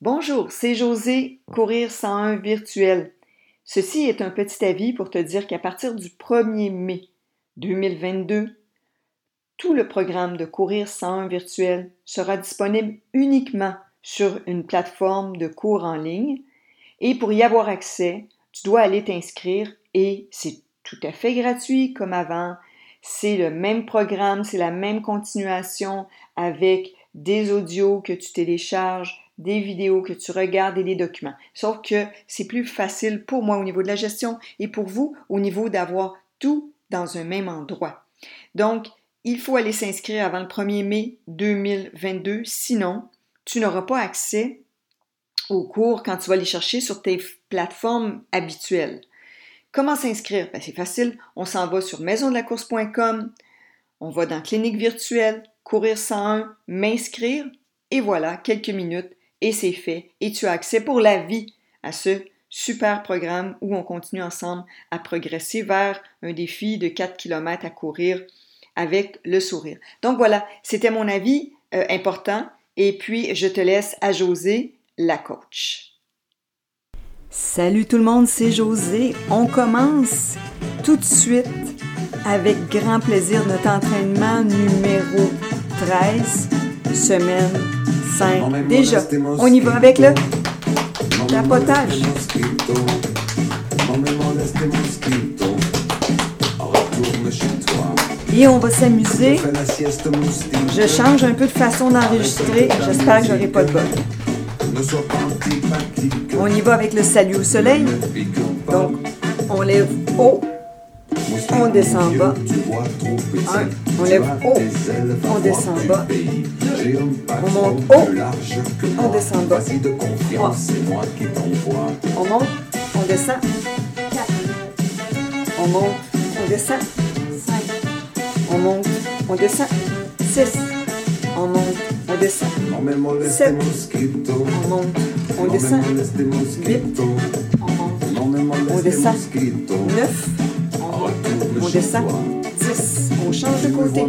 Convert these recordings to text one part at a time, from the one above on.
Bonjour, c'est José, Courir 101 virtuel. Ceci est un petit avis pour te dire qu'à partir du 1er mai 2022, tout le programme de Courir 101 virtuel sera disponible uniquement sur une plateforme de cours en ligne et pour y avoir accès, tu dois aller t'inscrire et c'est tout à fait gratuit comme avant. C'est le même programme, c'est la même continuation avec des audios que tu télécharges, des vidéos que tu regardes et des documents. Sauf que c'est plus facile pour moi au niveau de la gestion et pour vous au niveau d'avoir tout dans un même endroit. Donc, il faut aller s'inscrire avant le 1er mai 2022, sinon tu n'auras pas accès aux cours quand tu vas les chercher sur tes plateformes habituelles. Comment s'inscrire? Ben, c'est facile, on s'en va sur maisondelacourse.com, on va dans clinique virtuelle, courir 101, m'inscrire, et voilà, quelques minutes, et c'est fait, et tu as accès pour la vie à ce super programme où on continue ensemble à progresser vers un défi de 4 km à courir avec le sourire. Donc voilà, c'était mon avis euh, important, et puis je te laisse à José, la coach. Salut tout le monde, c'est José. On commence tout de suite avec grand plaisir notre entraînement numéro 13, semaine 5. Déjà, on y va avec le tapotage. Et on va s'amuser. Je change un peu de façon d'enregistrer. J'espère que j'aurai pas de bug. On y va avec le salut au soleil. Donc, on lève haut, on descend bas. On lève haut, on descend bas. On monte haut, on descend bas. On monte, on descend. On monte, on descend. On monte, on descend. 6. On monte, on descend. 7. On monte, on descend. 8. On monte, on descend. 9. On descend. 10. On change de côté. 1.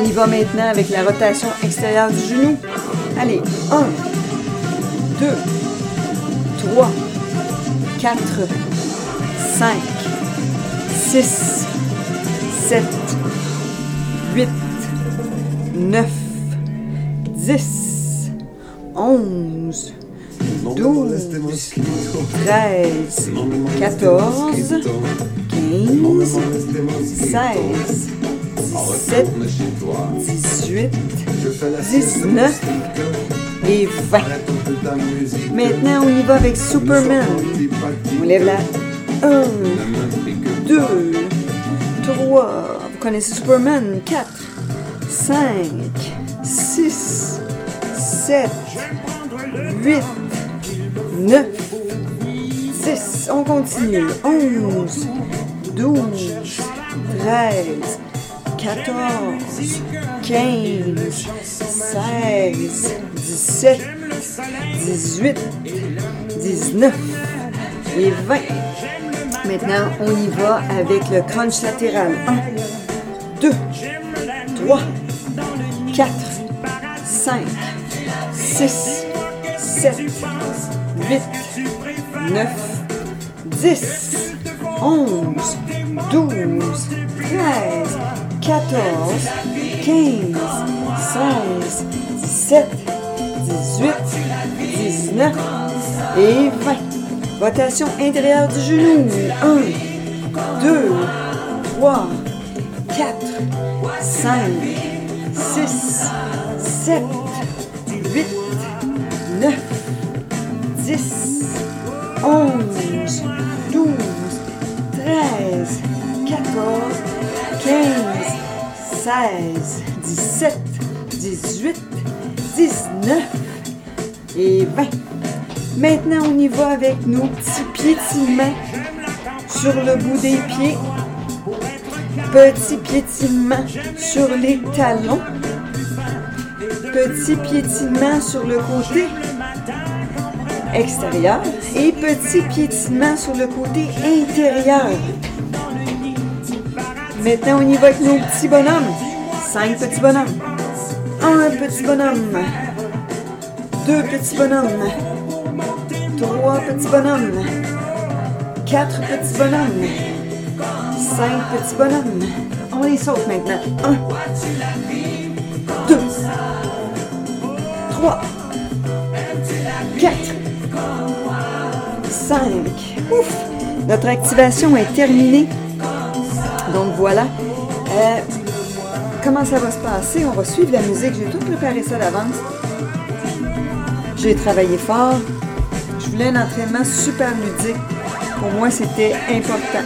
On y va maintenant avec la rotation extérieure du genou. Allez, 1, 2, 3, 4, 5, 6, 7, 8, 9, 10, 11, 12, 13, 14, 15, 16, 17, 18, 19 et 20. Maintenant, on y va avec Superman. On lève la 1, 2, 3. Vous connaissez Superman? 4, 5, 6, 7, 8, 9, 10. On continue. 11, 12, 13, 14, 15, 16, 17, 18, 19 et 20. Maintenant, on y va avec le crunch latéral. 1, 2, 3, 4, 5, 6, 7, 8, 9, 10, 11, 12, 13, 14, 15, 16, 17, 18, 19 et 20. Rotation intérieure du genou. 1, 2, 3, 4, 5, 6, 7, 8, 9, 10, 11, 12, 13, 14, 15, 16, 17, 18, 19 et 20. Maintenant, on y va avec nos petits piétinements sur le bout des pieds. Petit piétinement sur les talons. Petit piétinement sur le côté extérieur et petit piétinement sur le côté intérieur. Maintenant, on y va avec nos petits bonhommes. Cinq petits bonhommes. Un petit bonhomme. Deux petits bonhommes. Trois petits bonhommes. Quatre petits bonhommes. Cinq petits bonhommes. On les saute maintenant. Un. Deux. Trois. Quatre. Cinq. Ouf! Notre activation est terminée. Donc voilà. Euh, comment ça va se passer? On va suivre la musique. J'ai tout préparé ça d'avance. J'ai travaillé fort. Je voulais un entraînement super ludique. Pour moi, c'était important.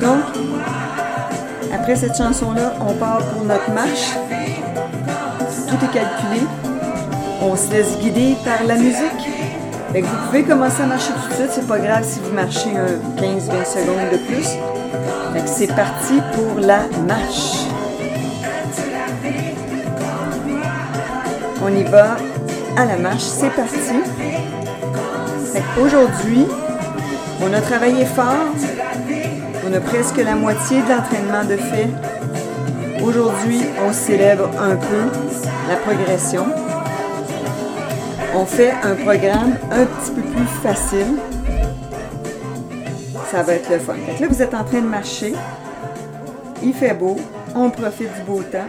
Donc, après cette chanson-là, on part pour notre marche. Tout est calculé. On se laisse guider par la musique. vous pouvez commencer à marcher tout de suite. C'est pas grave si vous marchez 15-20 secondes de plus c'est parti pour la marche. On y va à la marche, c'est parti. Aujourd'hui, on a travaillé fort. On a presque la moitié de l'entraînement de fait. Aujourd'hui, on célèbre un peu la progression. On fait un programme un petit peu plus facile ça va être le fun. là, vous êtes en train de marcher. Il fait beau. On profite du beau temps.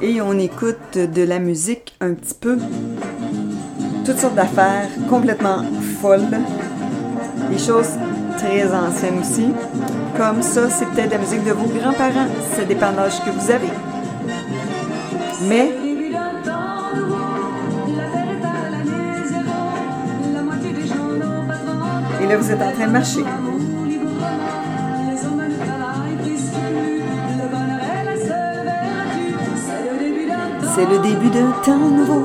Et on écoute de la musique un petit peu. Toutes sortes d'affaires complètement folles. Des choses très anciennes aussi. Comme ça, c'est peut-être la musique de vos grands-parents. Ça dépend de que vous avez. Mais Et là, vous êtes en train de marcher. C'est le début d'un temps nouveau.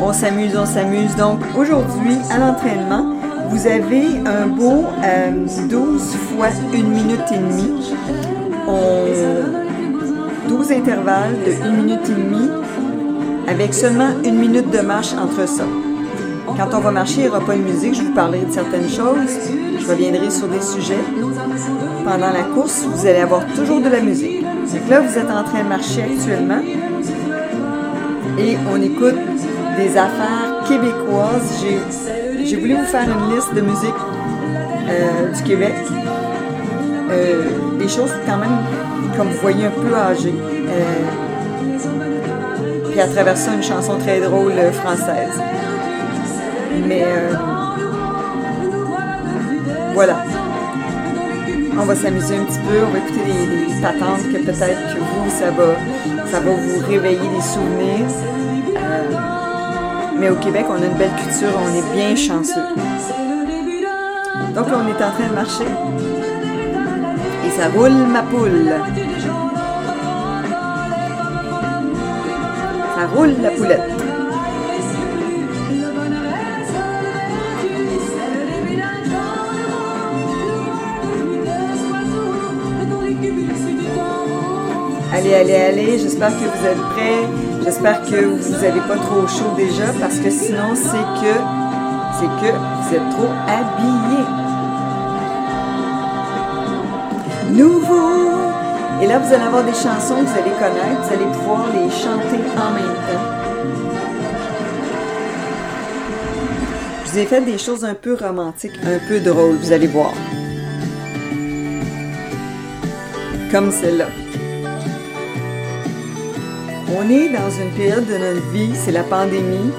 On s'amuse, on s'amuse. Donc aujourd'hui, à l'entraînement, vous avez un beau 12 euh, fois une minute et demie. 12 intervalles de 1 minute et demie avec seulement une minute de marche entre ça. Quand on va marcher, il n'y aura pas de musique, je vous parlerai de certaines choses, je reviendrai sur des sujets. Pendant la course, vous allez avoir toujours de la musique. Donc là, vous êtes en train de marcher actuellement et on écoute des affaires québécoises. J'ai voulu vous faire une liste de musique euh, du Québec. Euh, des choses quand même, comme vous voyez, un peu âgées. Euh, puis à travers ça, une chanson très drôle euh, française. Mais euh, voilà. On va s'amuser un petit peu, on va écouter des, patentes que peut-être que vous, ça va, ça va vous réveiller des souvenirs. Euh, mais au Québec, on a une belle culture, on est bien chanceux. Donc là, on est en train de marcher. Et ça roule ma poule. Roule la poulette. Allez, allez, allez, j'espère que vous êtes prêts. J'espère que vous n'avez pas trop chaud déjà parce que sinon c'est que c'est que vous êtes trop habillés. Nouveau et là, vous allez avoir des chansons que vous allez connaître, vous allez pouvoir les chanter en même temps. Je vous ai fait des choses un peu romantiques, un peu drôles, vous allez voir. Comme celle-là. On est dans une période de notre vie, c'est la pandémie.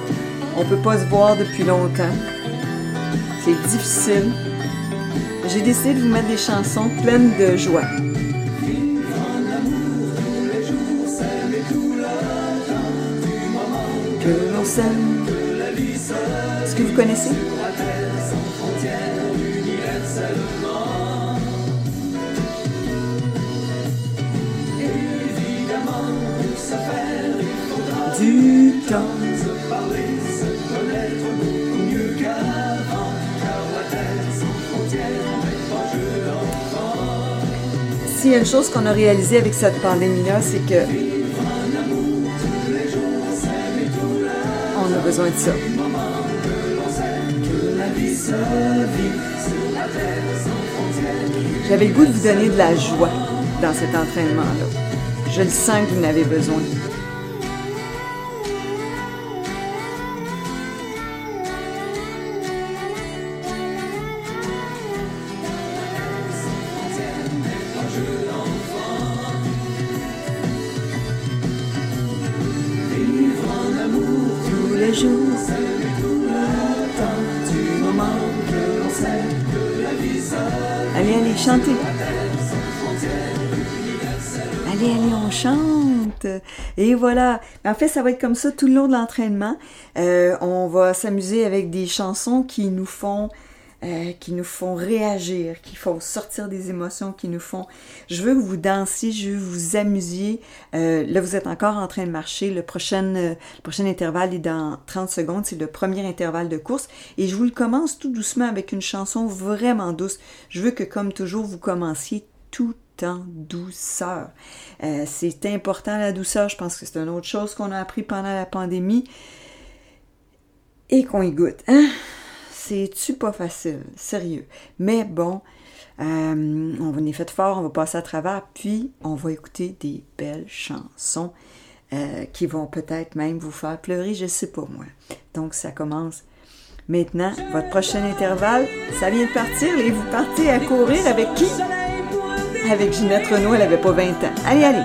On ne peut pas se voir depuis longtemps. C'est difficile. J'ai décidé de vous mettre des chansons pleines de joie. Est-ce que vous connaissez? Du temps. S'il y a une chose qu'on a réalisée avec cette pandémie-là, c'est que J'avais le goût de vous donner de la joie dans cet entraînement-là. Je le sens que vous en avez besoin. Et voilà. En fait, ça va être comme ça tout le long de l'entraînement. Euh, on va s'amuser avec des chansons qui nous font euh, qui nous font réagir, qui font sortir des émotions, qui nous font... Je veux que vous dansiez, je veux que vous amusiez. Euh, là, vous êtes encore en train de marcher. Le prochain, le prochain intervalle est dans 30 secondes. C'est le premier intervalle de course. Et je vous le commence tout doucement avec une chanson vraiment douce. Je veux que, comme toujours, vous commenciez tout en douceur. Euh, c'est important la douceur. Je pense que c'est une autre chose qu'on a appris pendant la pandémie et qu'on y goûte. Hein? C'est-tu pas facile? Sérieux. Mais bon, euh, on est fait fort, on va passer à travers, puis on va écouter des belles chansons euh, qui vont peut-être même vous faire pleurer, je sais pas moi. Donc ça commence maintenant. Votre prochain intervalle, ça vient de partir et vous partez à courir avec qui? Avec Ginette Renault, elle avait pas 20 ans. Allez, allez.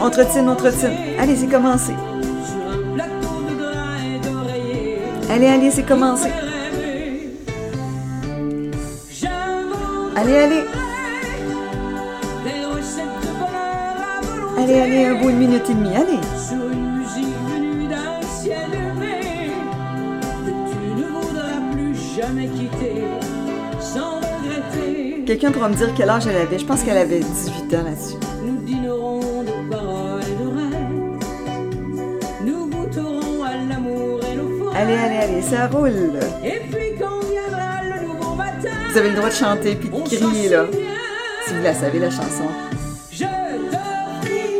On trottine. Allez, c'est commencé. Allez, allez, c'est commencé. Allez, allez. Allez, allez, un bout de minute et demie, allez. Quelqu'un pourra me dire quel âge elle avait. Je pense qu'elle avait 18 ans là-dessus. Nous dînerons de paroles et de rêves. Nous goûterons à l'amour et nos Allez, allez, allez, ça roule. Et puis quand viendra le nouveau matin. Vous avez le droit de chanter puis de crier là. Si vous la savez la chanson. Je t'offrirai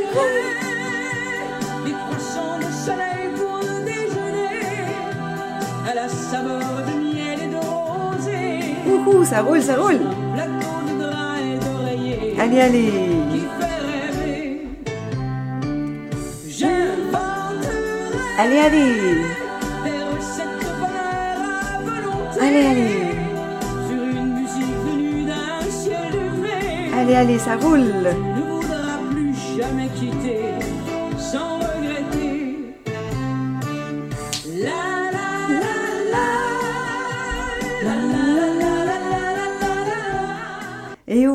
des croissants de soleil pour le déjeuner. À la saveur de miel et de rosée. Ouhou, ça roule, ça roule. Allez, allez. Allez, allez. Allez, allez. Allez, allez, ça roule.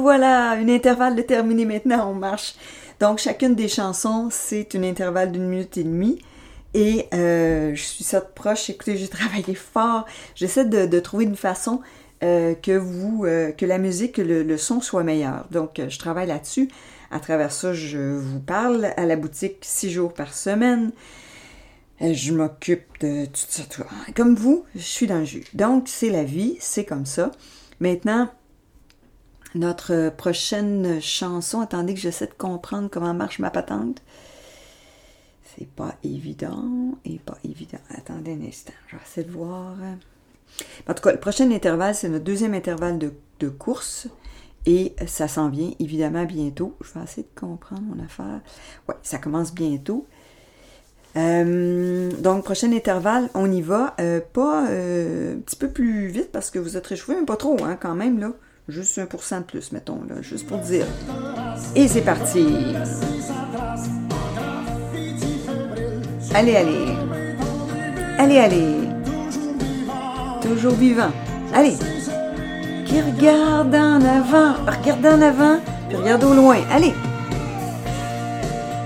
Voilà, une intervalle de terminé maintenant, on marche. Donc chacune des chansons, c'est un intervalle d'une minute et demie. Et euh, je suis ça proche. Écoutez, j'ai travaillé fort. J'essaie de, trouver une façon euh, que vous, euh, que la musique, que le, son soit meilleur. Donc, je travaille là-dessus. À travers ça, je vous parle à la boutique six jours par semaine. Je m'occupe de tout ça. Comme vous, je suis dans le jus. Donc, c'est la vie, c'est comme ça. Maintenant, notre prochaine chanson, attendez que j'essaie de comprendre comment marche ma patente. C'est pas évident et pas évident. Attendez un instant, je vais essayer de voir. En tout cas, le prochain intervalle, c'est notre deuxième intervalle de, course. Et ça s'en vient évidemment bientôt. Je vais essayer de comprendre mon affaire. Oui, ça commence bientôt. Euh, donc, prochain intervalle, on y va. Euh, pas euh, un petit peu plus vite parce que vous êtes réchauffé, mais pas trop, hein, quand même, là. Juste 1% de plus, mettons, là, juste pour dire. Et c'est parti! Allez, allez. Allez, allez. Toujours vivant. Allez. Qui regarde en avant? Regarde en avant. Puis regarde au loin. Allez.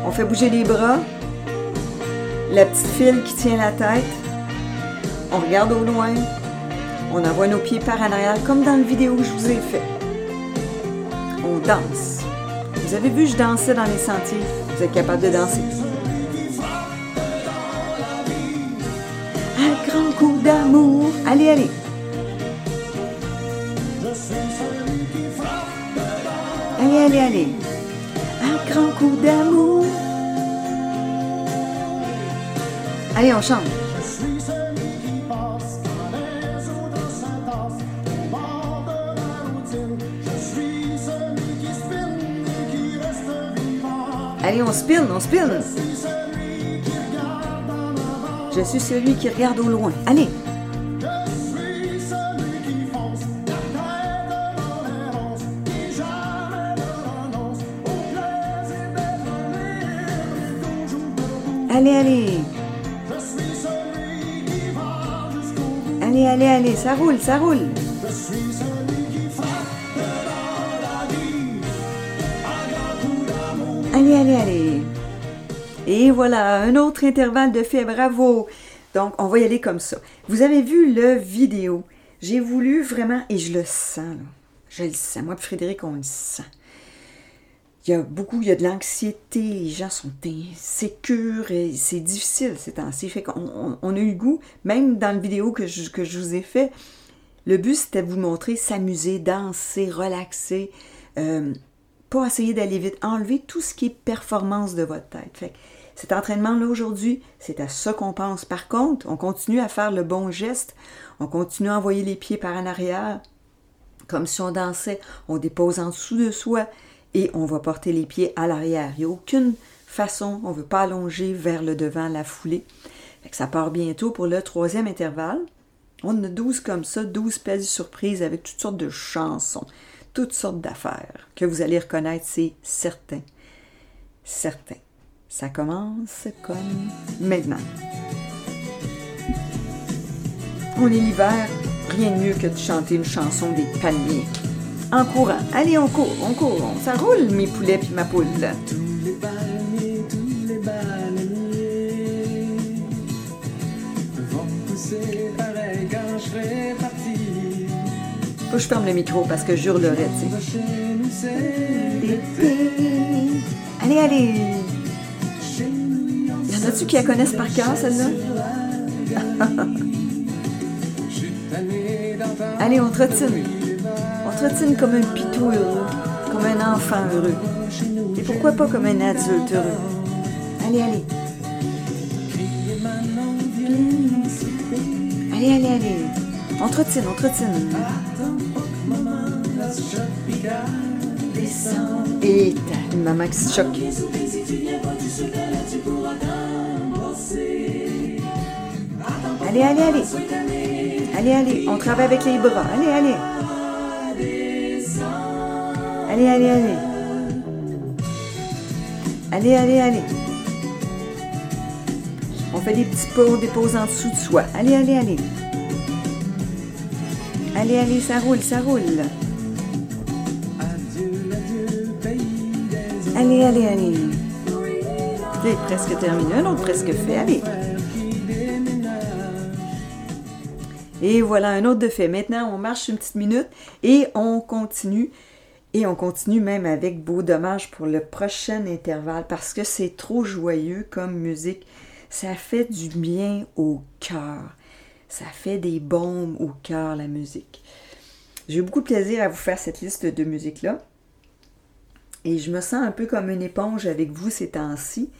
On fait bouger les bras. La petite file qui tient la tête. On regarde au loin. On envoie nos pieds par en comme dans la vidéo que je vous ai fait. On danse. Vous avez vu, je dansais dans les sentiers. Vous êtes capable de danser. Un grand coup d'amour. Allez, allez. Allez, allez, allez. Un grand coup d'amour. Allez, on chante. Allez, on spin, on spin. Je suis celui qui regarde au loin. Allez. Allez, allez. Allez, allez, allez, ça roule, ça roule. Et voilà, un autre intervalle de fait, bravo. Donc, on va y aller comme ça. Vous avez vu le vidéo. J'ai voulu vraiment, et je le sens, je le sens. Moi, Frédéric, on le sent. Il y a beaucoup, il y a de l'anxiété, les gens sont insécures, et c'est difficile ces temps-ci. Fait qu'on on, a eu le goût, même dans la vidéo que je, que je vous ai fait, le but c'était de vous montrer s'amuser, danser, relaxer, euh, pas essayer d'aller vite, enlever tout ce qui est performance de votre tête. Fait cet entraînement-là aujourd'hui, c'est à ça qu'on pense. Par contre, on continue à faire le bon geste, on continue à envoyer les pieds par en arrière, comme si on dansait, on dépose en dessous de soi et on va porter les pieds à l'arrière. Il n'y a aucune façon, on ne veut pas allonger vers le devant la foulée. Ça part bientôt pour le troisième intervalle. On a 12 comme ça, 12 de surprises avec toutes sortes de chansons toutes sortes d'affaires que vous allez reconnaître, c'est certain. Certain. Ça commence comme maintenant. On est l'hiver, rien de mieux que de chanter une chanson des palmiers. En courant. Allez, on court, on court, ça roule, mes poulets puis ma poule. Tous les palmiers, tous les palmiers vont pousser pareil quand je serai faut que je ferme le micro parce que je hurlerais, tu sais. Allez, allez! Y en a-tu qui la connaissent par cœur, celle-là? allez, on trottine. On trottine comme un pitou heureux, comme un enfant heureux. Et pourquoi pas comme un adulte heureux? Allez, allez. Allez, allez, allez. On trottine, on trottine. Et une maman qui se choque. Allez, allez, allez. Allez, allez. On travaille avec les bras. Allez, allez. Allez, allez, allez. Allez, allez, allez. On fait des petits pas, on dépose en dessous de soi. Allez, allez, allez. Allez, allez, ça roule, ça roule. Allez, allez, allez. C'est presque terminé, un autre presque fait. Allez. Et voilà, un autre de fait. Maintenant, on marche une petite minute et on continue. Et on continue même avec beau dommage pour le prochain intervalle parce que c'est trop joyeux comme musique. Ça fait du bien au cœur. Ça fait des bombes au cœur, la musique. J'ai eu beaucoup de plaisir à vous faire cette liste de musique-là. Et je me sens un peu comme une éponge avec vous ces temps-ci.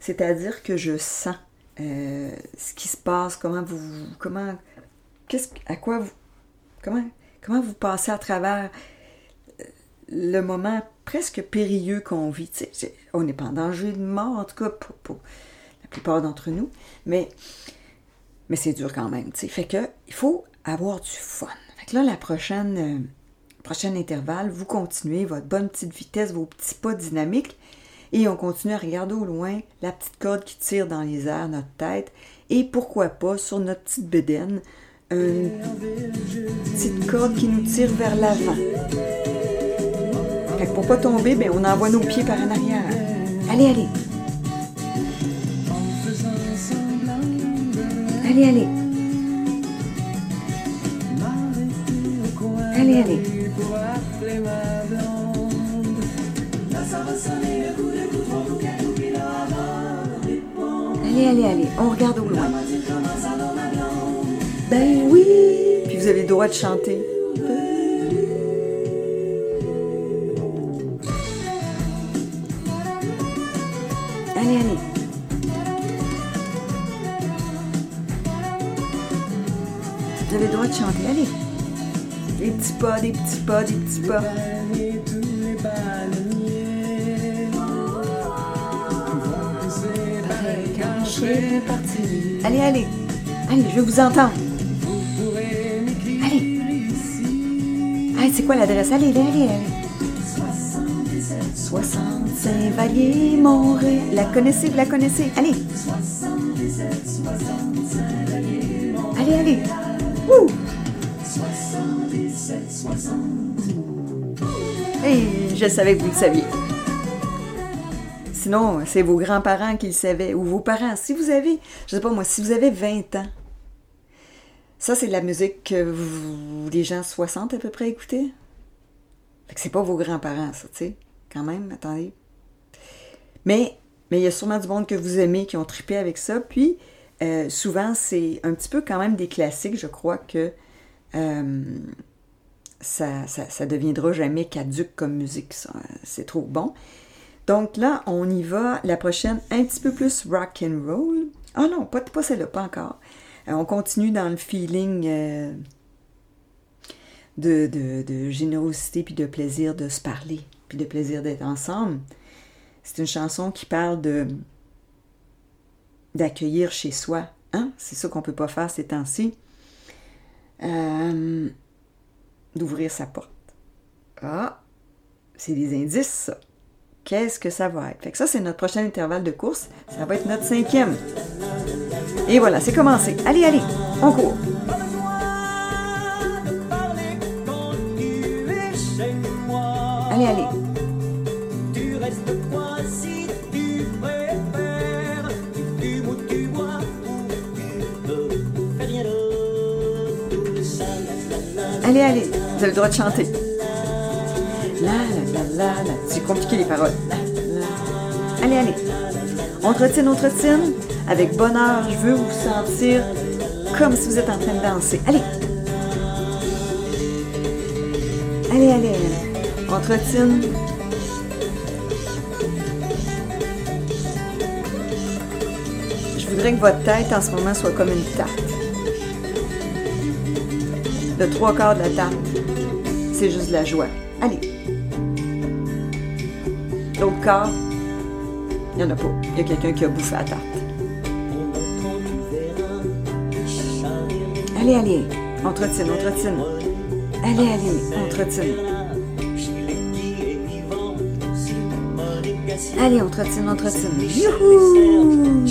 C'est-à-dire que je sens euh, ce qui se passe, comment vous. comment. À quoi vous. comment, comment vous passez à travers euh, le moment presque périlleux qu'on vit? on n'est pas en danger de mort, en tout cas pour la plupart d'entre nous. Mais mais c'est dur quand même. Fait que il faut avoir du fun. Fait que là, la prochaine, euh, prochain intervalle, vous continuez votre bonne petite vitesse, vos petits pas dynamiques, et on continue à regarder au loin la petite corde qui tire dans les airs notre tête, et pourquoi pas sur notre petite bedaine, une petite corde qui nous tire vers l'avant. Fait que pour pas tomber, ben, on envoie nos pieds par en arrière. Allez, allez! Allez, allez. Allez, allez. Allez, allez, allez. On regarde au loin. Ben oui Puis vous avez le droit de chanter. Allez, allez. Vous avez le droit de chanter, allez. Des petits pas, des petits pas, des petits pas. Allez, allez. Allez, je vous entendre. C'est quoi l'adresse? Allez, allez, allez, allez. 65 Valier, Montréal. La connaissez, vous la connaissez? Allez. Allez, allez. Wouh! Hey, je savais que vous le saviez. Sinon, c'est vos grands-parents qui le savaient, ou vos parents. Si vous avez, je sais pas moi, si vous avez 20 ans, ça c'est de la musique que vous, gens 60 à peu près écoutaient. Fait que c'est pas vos grands-parents, ça, tu sais. Quand même, attendez. Mais, mais il y a sûrement du monde que vous aimez qui ont trippé avec ça. Puis, euh, souvent, c'est un petit peu quand même des classiques. Je crois que euh, ça, ça, ça, deviendra jamais caduque comme musique. C'est trop bon. Donc là, on y va. La prochaine, un petit peu plus rock and roll. Ah non, pas, pas celle-là, pas encore. Euh, on continue dans le feeling euh, de, générosité puis de plaisir de se parler, puis de plaisir d'être ensemble. C'est une chanson qui parle de d'accueillir chez soi. Hein? C'est ça qu'on ne peut pas faire ces temps-ci. Euh, d'ouvrir sa porte. Ah, c'est des indices, ça qu'est-ce que ça va être? Fait que ça, c'est notre prochain intervalle de course. Ça va être notre cinquième. Et voilà, c'est commencé. Allez, allez, on court. Allez, allez. Allez, allez, vous avez le droit de chanter. C'est compliqué les paroles. Allez, allez. On trottine, on. Avec bonheur, je veux vous sentir comme si vous êtes en train de danser. Allez. Allez, allez, allez. Je voudrais que votre tête en ce moment soit comme une tarte. Le trois quarts de la tarte, c'est juste la joie. Allez. L'autre corps, il n'y en a pas. Il y a quelqu'un qui a bouffé la tarte. Allez, allez, on trottine. Allez, allez, on trottine. Allez, on trottine. Youhou!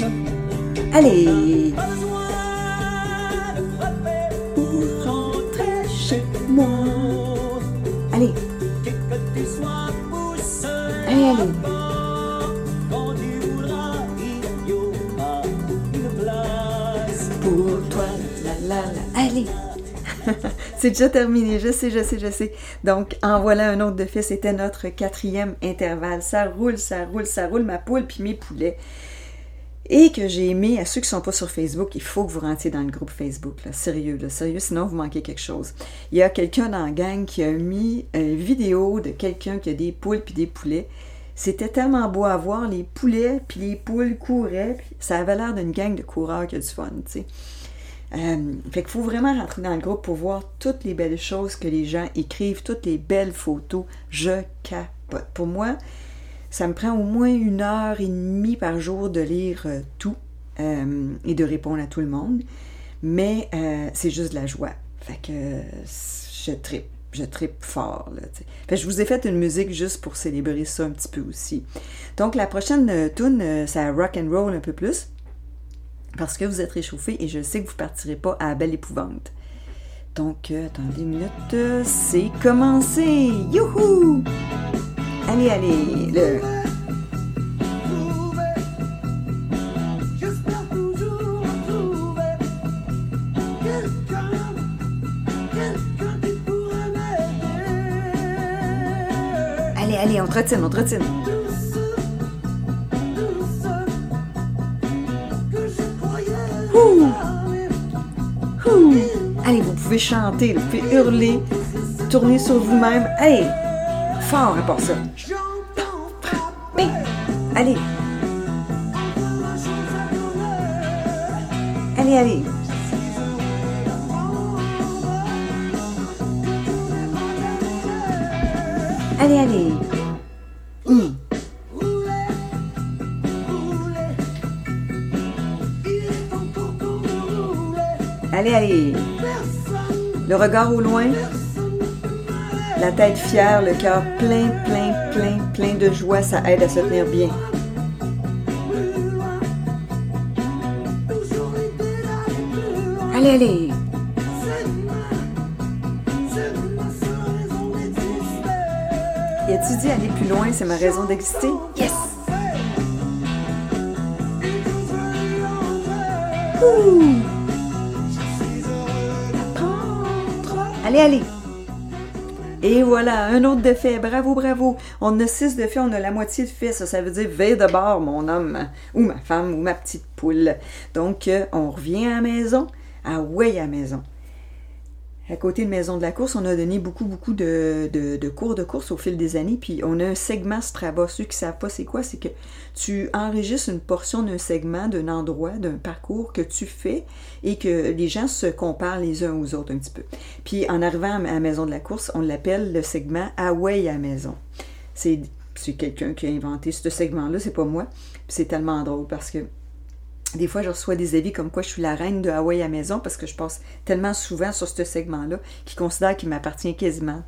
Allez! chez moi. Allez! C'est déjà terminé, je sais, je sais, je sais. Donc, en voilà un autre de fait, c'était notre quatrième intervalle. Ça roule, ça roule, ça roule, ma poule puis mes poulets. Et que j'ai aimé, à ceux qui ne sont pas sur Facebook, il faut que vous rentriez dans le groupe Facebook. Là. Sérieux, là, sérieux, sinon vous manquez quelque chose. Il y a quelqu'un dans la gang qui a mis une vidéo de quelqu'un qui a des poules puis des poulets. C'était tellement beau à voir, les poulets puis les poules couraient, ça avait l'air d'une gang de coureurs qui a du fun, tu sais. Euh, fait qu'il faut vraiment rentrer dans le groupe pour voir toutes les belles choses que les gens écrivent, toutes les belles photos. Je capote. Pour moi, ça me prend au moins une heure et demie par jour de lire euh, tout euh, et de répondre à tout le monde. Mais c'est juste de la joie. Fait que je tripe je tripe fort. Là, je vous ai fait une musique juste pour célébrer ça un petit peu aussi. Donc la prochaine tune, ça rock and roll un peu plus parce que vous êtes réchauffé et je sais que vous partirez pas à belle épouvante. Donc euh, attendez une minute, c'est commencé. Youhou! Allez, allez, le allez, on trottine, on trottine. pouvez chanter, vous pouvez hurler, tourner sur vous-même. Hey! Fort à part ça. Allez! Allez, allez! Allez, allez! Le regard au loin. La tête fière, le cœur plein, plein, plein, plein de joie, ça aide à se tenir bien. Allez, allez. A-tu dit aller plus loin, c'est ma raison d'exister? Yes! Ouh! Allez, allez! Et voilà, un autre de fait. Bravo, bravo. On a six de on a la moitié de fait. Ça, ça veut dire veille de bord, mon homme, ou ma femme, ou ma petite poule. Donc, euh, on revient à la maison. Ah ouais, à la maison. À côté de Maison de la course, on a donné beaucoup, beaucoup de, cours de course au fil des années. Puis on a un segment Strava. Ceux qui ne savent pas c'est quoi, c'est que tu enregistres une portion d'un segment, d'un endroit, d'un parcours que tu fais et que les gens se comparent les uns aux autres un petit peu. Puis en arrivant à Maison de la course, on l'appelle le segment Away à maison. C'est quelqu'un qui a inventé ce segment-là, c'est pas moi. C'est tellement drôle parce que des fois, je reçois des avis comme quoi je suis la reine de Hawaï à maison parce que je passe tellement souvent sur ce segment-là qui considère qu'il m'appartient quasiment.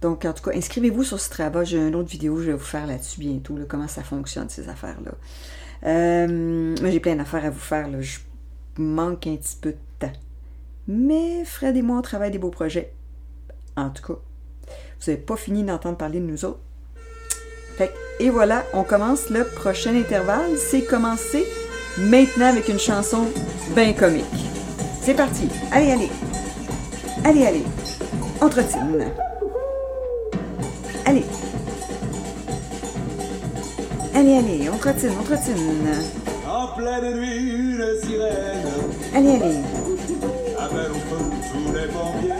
Donc, en tout cas, inscrivez-vous sur ce travail. J'ai une autre vidéo, je vais vous faire là-dessus bientôt, comment ça fonctionne, ces affaires-là. Euh, j'ai plein d'affaires à vous faire. Là. Je manque un petit peu de temps. Mais Fred et moi, on travaille des beaux projets. En tout cas, vous n'avez pas fini d'entendre parler de nous autres. et voilà, on commence le prochain intervalle. C'est commencer maintenant avec une chanson bien comique. C'est parti. Allez, allez. Allez, allez. Entretine. Allez. Allez, allez, on trottine, on trottine. En pleine nuit, une sirène. Allez, allez. Appelle au feu tous les pompiers.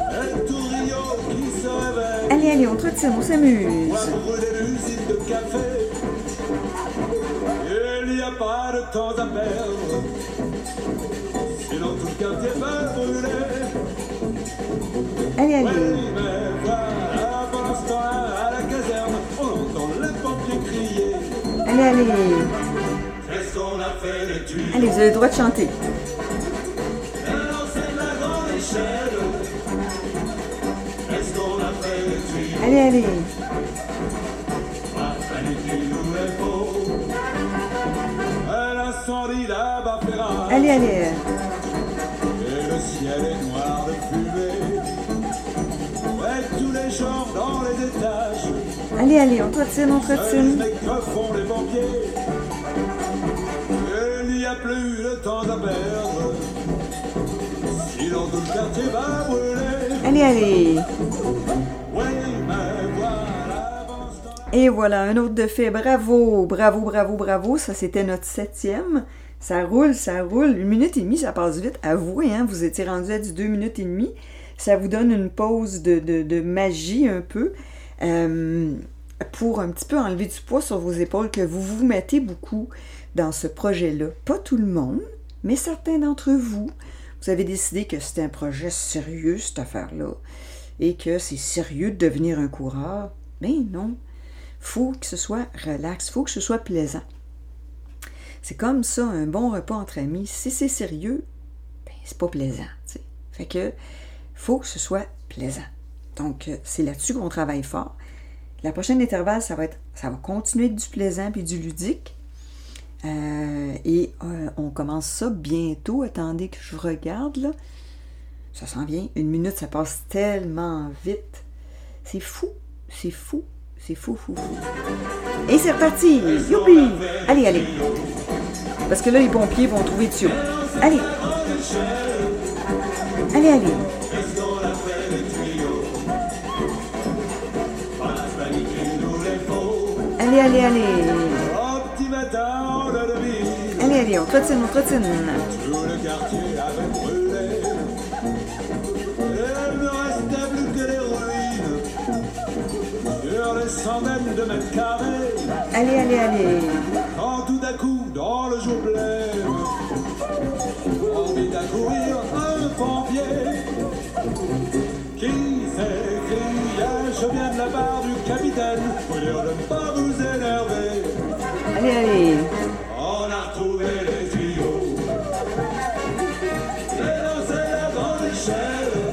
Un tourillon qui se réveille. Allez, allez, on trottine, on s'amuse. Pour brûler l'usine de café pompiers crier. Allez, allez. Allez, vous avez le droit de chanter. Allez, allez. Allez, allez. Allez, allez, les pompiers Il n'y a plus de temps à perdre. Sinon tout le quartier va brûler. Allez, allez. Et voilà, un autre de fait. Bravo, bravo, bravo, bravo. Ça, c'était notre septième. Ça roule, ça roule. Une minute et demie, ça passe vite. Avouez, hein, vous étiez rendu à du deux minutes et demie. Ça vous donne une pause de, magie un peu euh, pour un petit peu enlever du poids sur vos épaules que vous vous mettez beaucoup dans ce projet-là. Pas tout le monde, mais certains d'entre vous. Vous avez décidé que c'était un projet sérieux, cette affaire-là, et que c'est sérieux de devenir un coureur. Mais non, faut que ce soit relax, faut que ce soit plaisant. C'est comme ça, un bon repas entre amis. Si c'est sérieux, ben, c'est pas plaisant. Fait que faut que ce soit plaisant. Donc, euh, c'est là-dessus qu'on travaille fort. La prochaine intervalle, ça va être, ça va continuer du plaisant puis du ludique. Euh, et euh, on commence ça bientôt. Attendez que je regarde là. Ça s'en vient. Une minute, ça passe tellement vite. C'est fou. C'est fou. C'est fou, fou, fou. Et c'est reparti! Youpi! Allez, allez! Parce que là, les pompiers vont trouver dessus. Allez! Allez, allez! Allez, allez, allez! Allez, allez, on trottine, on trottine! centaines de mètres carrés. Allez, allez, allez. Quand tout à coup, dans le jour blême, à courir un pompier qui crier Je viens de la part du capitaine? Pour dire Allez, allez. On a les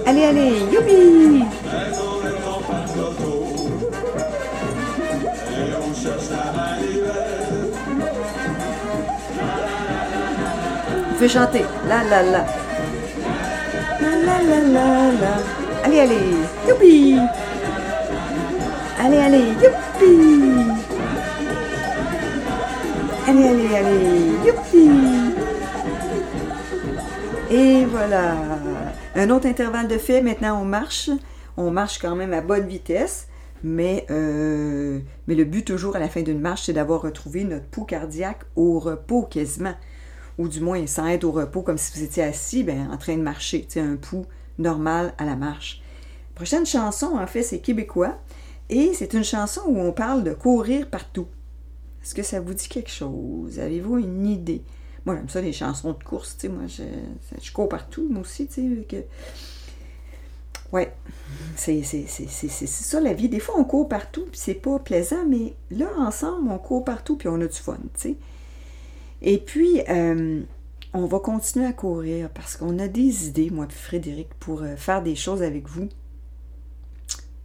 Allez, allez. Youpi! on pouvez chanter. La la la. La la la la la. Allez, allez. Youpi! Allez, allez. Youpi! Allez, allez, allez. Youpi! Et voilà. Un autre intervalle de fait. Maintenant, on marche. On marche quand même à bonne vitesse. Mais, euh, mais le but toujours à la fin d'une marche, c'est d'avoir retrouvé notre pouls cardiaque au repos quasiment. Ou du moins sans être au repos, comme si vous étiez assis, ben, en train de marcher. Sais, un pouls normal à la marche. Prochaine chanson, en fait, c'est québécois. Et c'est une chanson où on parle de courir partout. Est-ce que ça vous dit quelque chose? Avez-vous une idée? Moi, j'aime ça, les chansons de course, tu sais, moi, je, je cours partout, moi aussi, tu sais, que... Ouais, c'est ça la vie. Des fois, on court partout, puis c'est pas plaisant, mais là, ensemble, on court partout, puis on a du fun, tu sais. Et puis, euh, on va continuer à courir parce qu'on a des idées, moi et Frédéric, pour euh, faire des choses avec vous.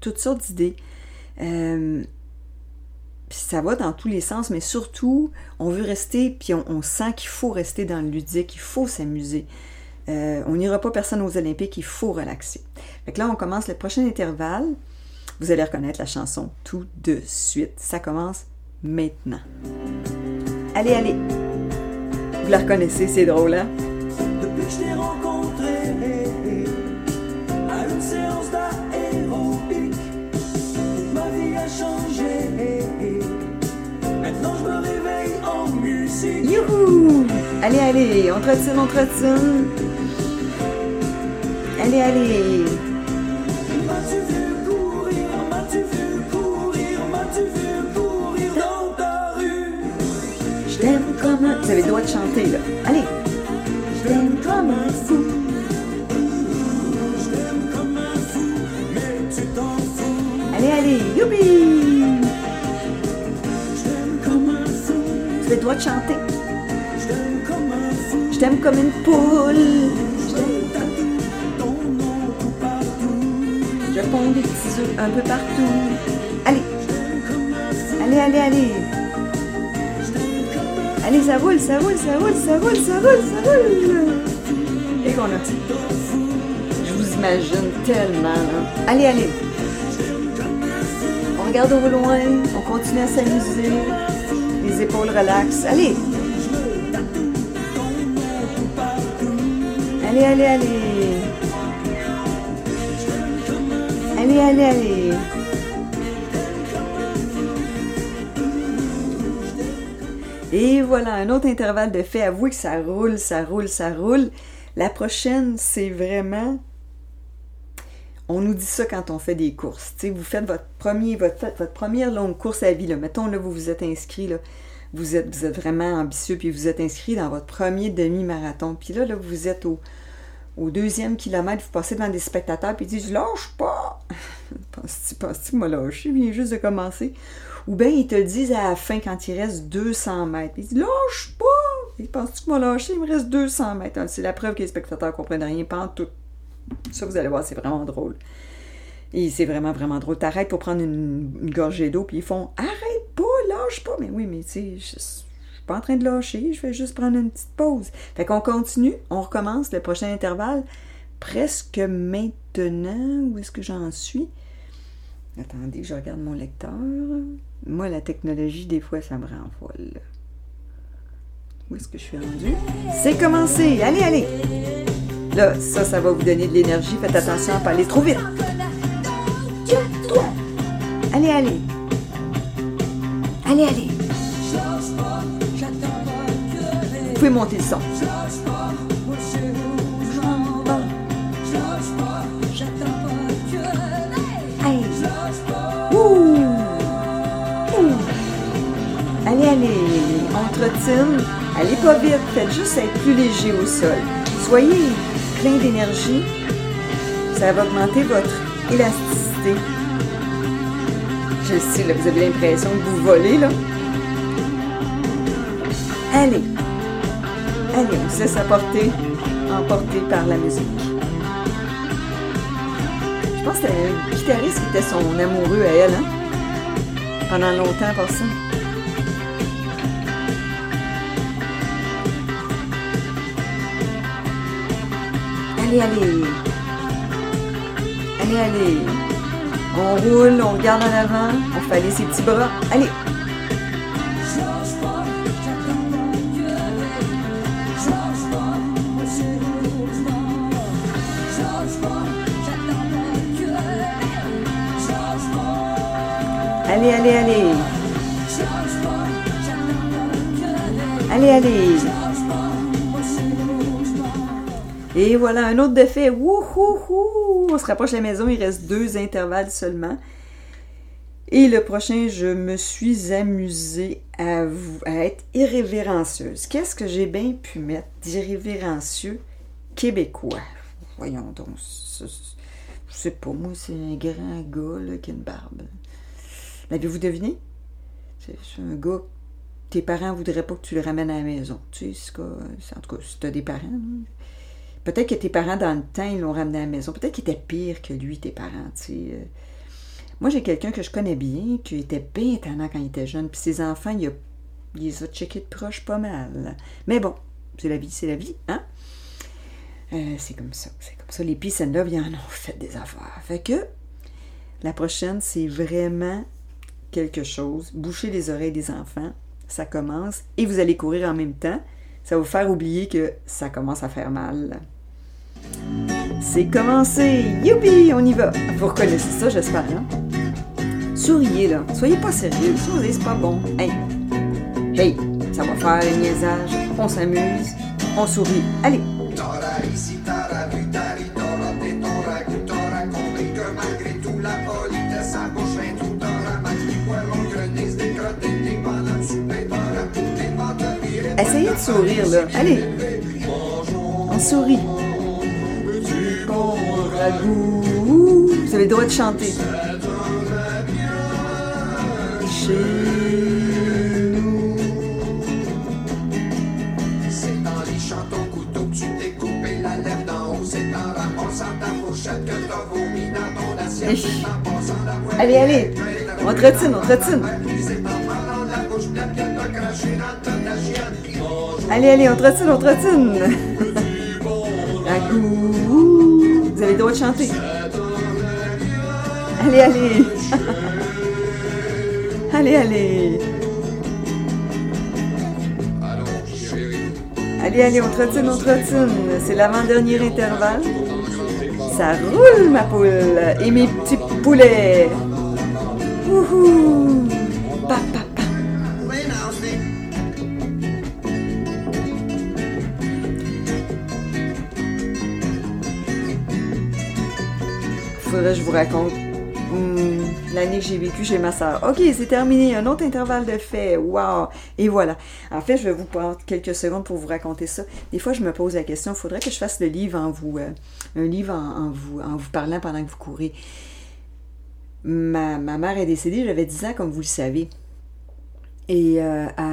Toutes sortes d'idées. Euh, ça va dans tous les sens, mais surtout, on veut rester, puis on, sent qu'il faut rester dans le ludique, il faut s'amuser. Euh, on n'ira pas personne aux Olympiques, il faut relaxer. Fait que là, on commence le prochain intervalle. Vous allez reconnaître la chanson tout de suite. Ça commence maintenant. Allez, allez. Vous la reconnaissez, c'est drôle, hein? Depuis que je rencontré Youhou! Allez, allez, on trottine. Allez, allez. M'as-tu vu courir, m'as-tu vu courir, m'as-tu vu courir dans ta rue? Je t'aime comme un... Vous avez le droit de chanter, là. Allez. Je t'aime comme un fou. Je t'aime comme un fou, mais tu t'en fous. Allez, allez, youpi! Droit de chanter. je t'aime comme une poule. Je ponds des petits œufs un peu partout. Allez, allez, allez, allez. Allez, ça roule, ça roule, ça roule, ça roule, ça roule, ça roule. Et qu'on a. Je vous imagine tellement, là. Allez, allez. On regarde au loin, on continue à s'amuser. Les épaules relaxes. Allez. Allez, allez, allez. Allez, allez, allez. Et voilà, un autre intervalle de fait. Avouez que ça roule, ça roule, ça roule. La prochaine, c'est vraiment. On nous dit ça quand on fait des courses. Vous faites votre, premier, votre, première longue course à vie. Là. Mettons, là, vous vous êtes inscrit. Là. Vous, êtes, vraiment ambitieux, puis vous êtes inscrit dans votre premier demi-marathon. Puis là, là, vous êtes au, deuxième kilomètre, vous passez devant des spectateurs, puis ils disent Lâche pas Penses-tu penses que m'a lâché Il vient juste de commencer. Ou bien ils te le disent à la fin quand il reste 200 mètres. Ils disent Lâche pas Ils pensent que m'as lâché Il me reste 200 mètres. C'est la preuve que les spectateurs ne comprennent rien, pas tout. Ça, vous allez voir, c'est vraiment drôle. Et c'est vraiment, vraiment drôle. T'arrêtes pour prendre une, une gorgée d'eau, puis ils font Arrête pas, lâche pas. Mais oui, mais tu sais, je, je suis pas en train de lâcher, je vais juste prendre une petite pause. Fait qu'on continue, on recommence le prochain intervalle presque maintenant. Où est-ce que j'en suis? Attendez, je regarde mon lecteur. Moi, la technologie, des fois, ça me rend folle. Où est-ce que je suis rendue? C'est commencé! Allez, allez! Là, ça, ça va vous donner de l'énergie. Faites attention à ne pas aller trop vite. Allez, allez! Allez, allez! Vous pouvez monter le son. Allez! Allez, allez! Allez pas vite. Faites juste être plus léger au sol. Soyez d'énergie. Ça va augmenter votre élasticité. Je sais, là, vous avez l'impression que vous volez, là. Allez. Allez, on se laisse apporter, emporter par la musique. Je pense que un guitariste qui était son amoureux à elle, hein? Pendant longtemps, par ça. Allez, allez. Allez, allez. On roule, on regarde en avant, on fait aller ses petits bras. Allez. Allez, allez, allez. Allez, allez. Et voilà, un autre défait. Wouhouhou! On se rapproche de la maison, il reste deux intervalles seulement. Et le prochain, je me suis amusée à, être irrévérencieuse. Qu'est-ce que j'ai bien pu mettre d'irrévérencieux québécois? Voyons donc. Je sais pas, moi, c'est un grand gars là, qui a une barbe. L'avez-vous deviné? C'est un gars tes parents voudraient pas que tu le ramènes à la maison. Tu sais, en tout cas, si t'as des parents. là. Peut-être que tes parents, dans le temps, ils l'ont ramené à la maison. Peut-être qu'il était pire que lui, tes parents, euh. Moi, j'ai quelqu'un que je connais bien, qui était bien étonnant quand il était jeune. Puis ses enfants, il, a, il les a checkés de proche pas mal. Mais bon, c'est la vie, c'est la vie, hein? Euh, c'est comme ça, c'est comme ça. Les peace and ils en ont fait des affaires. Fait que, la prochaine, c'est vraiment quelque chose. Boucher les oreilles des enfants, ça commence. Et vous allez courir en même temps. Ça va vous faire oublier que ça commence à faire mal. C'est commencé! Youpi! On y va! Vous reconnaissez ça, j'espère, hein? Souriez, là. Soyez pas sérieux. Souriez, c'est pas bon. Hey! Hey! Ça va faire le niaisage. On s'amuse. On sourit. Allez! Essayez de sourire, là. Allez! On sourit. Vous avez le droit de chanter. Chez nous. C'est dans les chantons couteaux que tu t'es coupé la lèvre d'en haut, c'est en ramassant ta fourchette que t'as vomi dans ton assiette, c'est en passant la. Allez, allez. On trottine, on chienne. Allez, allez, on trottine, on trottine. Avez le droit de chanter. Allez, allez. Allez, allez. Allez, allez, on trottine, on trottine. C'est l'avant-dernier intervalle. Ça roule, ma poule. Et mes petits poulets. Wouhou. Que je vous raconte hum, l'année que j'ai vécue chez ma soeur. Ok, c'est terminé. Un autre intervalle de fait. Wow. Et voilà. En fait, je vais vous prendre quelques secondes pour vous raconter ça. Des fois, je me pose la question, il faudrait que je fasse le livre en vous, euh, un livre en, en vous, en vous parlant pendant que vous courez. Ma, ma mère est décédée, j'avais 10 ans, comme vous le savez. Et euh, à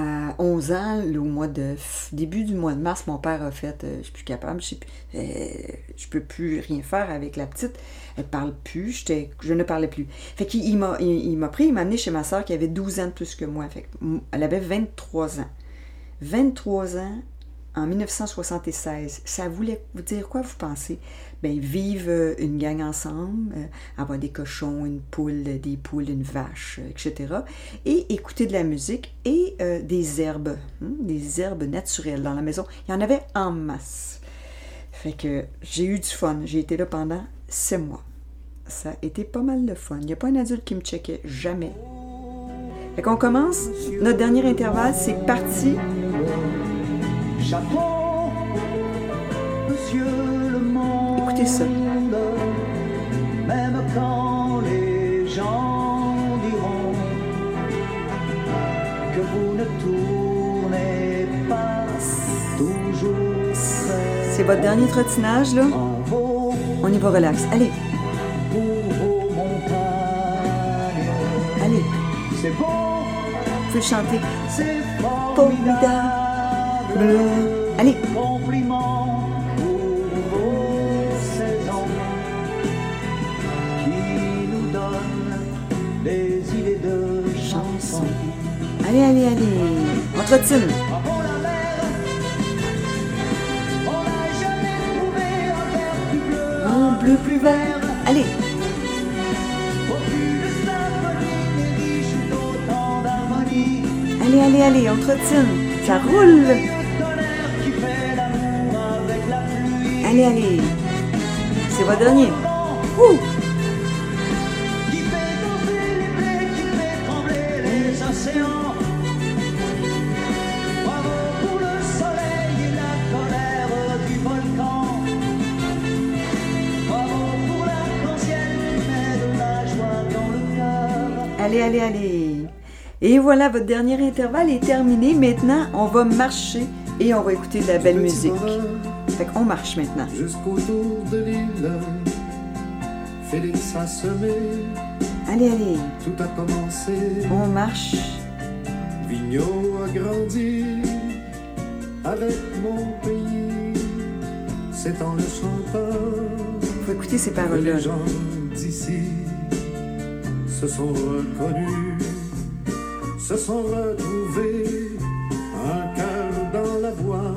11 ans, au mois de début du mois de mars, mon père a fait euh, Je suis plus capable, je plus, euh, peux plus rien faire avec la petite. Elle parle plus, je ne parlais plus. Fait m'a, il, pris, il m'a amené chez ma soeur qui avait 12 ans de plus que moi. Elle avait 23 ans. 23 ans en 1976. Ça voulait vous dire quoi, vous pensez? Ben, vivre euh, une gang ensemble, euh, avoir des cochons, une poule, des poules, une vache, euh, etc. Et écouter de la musique et des herbes, hein, des herbes naturelles dans la maison. Il y en avait en masse. Fait que j'ai eu du fun. J'ai été là pendant sept mois. Ça a été pas mal de fun. Il n'y a pas un adulte qui me checkait, jamais. Fait qu'on commence. Notre dernier intervalle, c'est parti. Chapeau, monsieur Même quand les gens diront que vous ne tournez pas toujours. C'est votre dernier trottinage, là? On y va relax. Allez, allez. C'est beau, Vous pouvez chanter. c'est formidable. Allez, n'a jamais trouvé un verre plus bleu. Un bleu plus vert. Allez, allez, allez, allez. On trottine. Ça roule. Allez, allez. C'est votre dernier. Ouh. Allez, allez, allez. Et voilà, votre dernier intervalle est terminé. Maintenant, on va marcher et on va écouter de la belle musique. Fait qu'on marche maintenant. Jusqu'au tour de l'île, Félix a semé, Allez, allez. tout a commencé. On marche. Vigneault a grandi avec mon pays. C'est en le chantant Faut écouter ces paroles-là. Se sont reconnus, se sont retrouvés, un cœur dans la voix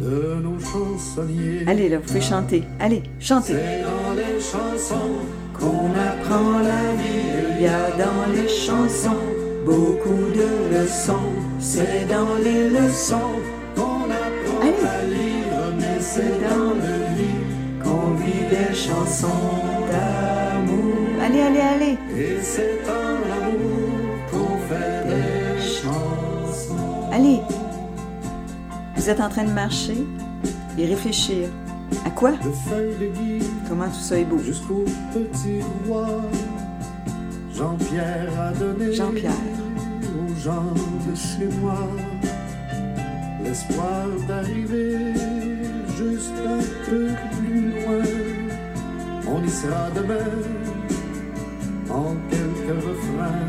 de nos chansonniers. Allez, là, vous pouvez chanter. Allez, chantez. C'est dans les chansons qu'on apprend la vie. Il y a dans les chansons beaucoup de leçons. C'est dans les leçons qu'on apprend Allez. à lire, mais c'est c'est dans le lit qu'on vit des chansons d'amour. Allez, allez, allez. Et c'est en amour qu'on fait des chansons. Allez. Vous êtes en train de marcher et réfléchir. À quoi? De feuilles de gui Comment tout ça est beau. jusqu'au petit roi, Jean-Pierre a donné Jean-Pierre. aux gens de chez moi l'espoir d'arriver juste un peu plus loin. On y sera demain en quelques refrains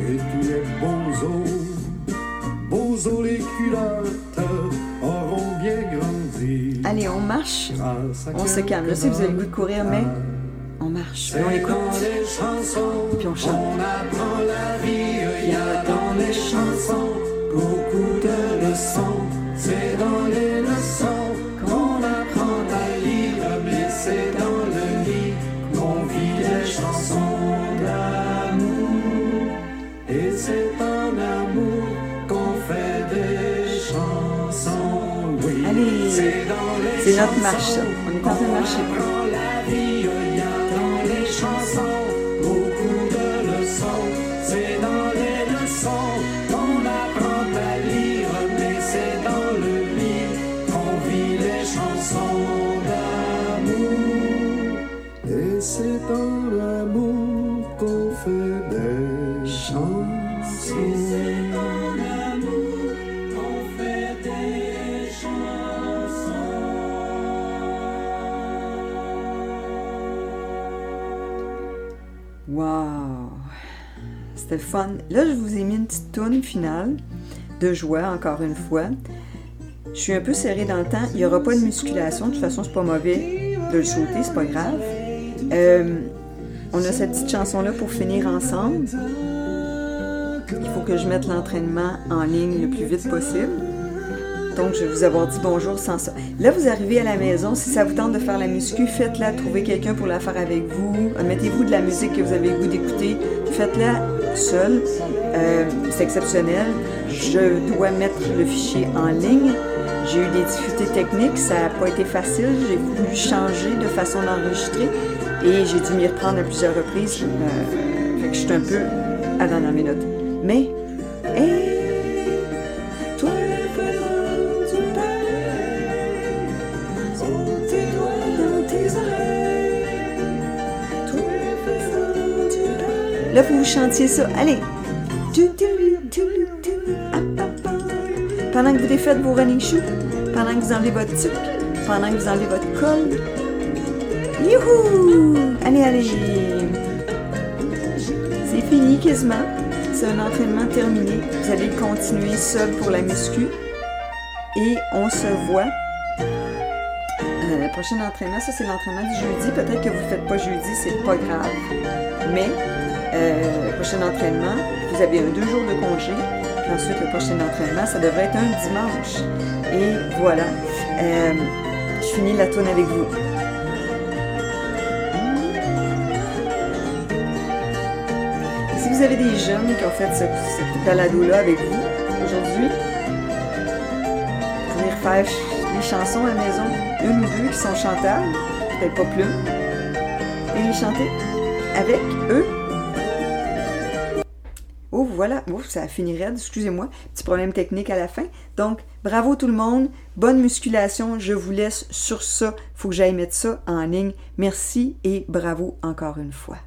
et tous les beaux os, beaux os les culottes auront bien grandi. Allez, on marche. On se calme. Je sais que vous avez le goût de courir, mais on marche. On écoute. les chansons, Puis on chante. on apprend la vie. Il y a dans les chansons beaucoup de leçons. C'est dans les leçons Allez. c'est notre marche, On est en train de marcher. Là, je vous ai mis une petite toune finale de joie, encore une fois. Je suis un peu serré dans le temps. Il n'y aura pas de musculation. De toute façon, c'est pas mauvais de le sauter, c'est pas grave. Euh, on a cette petite chanson-là pour finir ensemble. Il faut que je mette l'entraînement en ligne le plus vite possible. Donc, je vais vous avoir dit bonjour sans ça. Là, vous arrivez à la maison. Si ça vous tente de faire la muscu, faites-la. Trouvez quelqu'un pour la faire avec vous. Mettez-vous de la musique que vous avez le goût d'écouter. Faites-la seul. Euh, c'est exceptionnel. Je dois mettre le fichier en ligne. J'ai eu des difficultés techniques. Ça n'a pas été facile. J'ai voulu changer de façon d'enregistrer. Et j'ai dû m'y reprendre à plusieurs reprises. Euh, je suis un peu à la dernière minute. Mais, hey, Là, vous chantiez ça. Allez. Pendant que vous défaites vos running shoes, pendant que vous enlevez votre tuque, pendant que vous enlevez votre col. Youhou! Allez, allez! C'est fini quasiment. C'est un entraînement terminé. Vous allez continuer seul pour la muscu. Et on se voit. Euh, le prochain entraînement, ça c'est l'entraînement du jeudi. Peut-être que vous ne faites pas jeudi, c'est pas grave. Mais euh, le prochain entraînement, vous avez deux jours de congé. Puis ensuite, le prochain entraînement, ça devrait être un dimanche. Et voilà. Euh, je finis la tourne avec vous. Si vous avez des jeunes qui ont fait ce, cette balado-là avec vous aujourd'hui, vous pouvez refaire les chansons à la maison, une ou deux qui sont chantables, peut-être pas plus, et les chanter avec eux. Voilà. Oh, ça a fini raide, excusez-moi. Petit problème technique à la fin. Donc, bravo tout le monde. Bonne musculation. Je vous laisse sur ça. Faut que j'aille mettre ça en ligne. Merci et bravo encore une fois.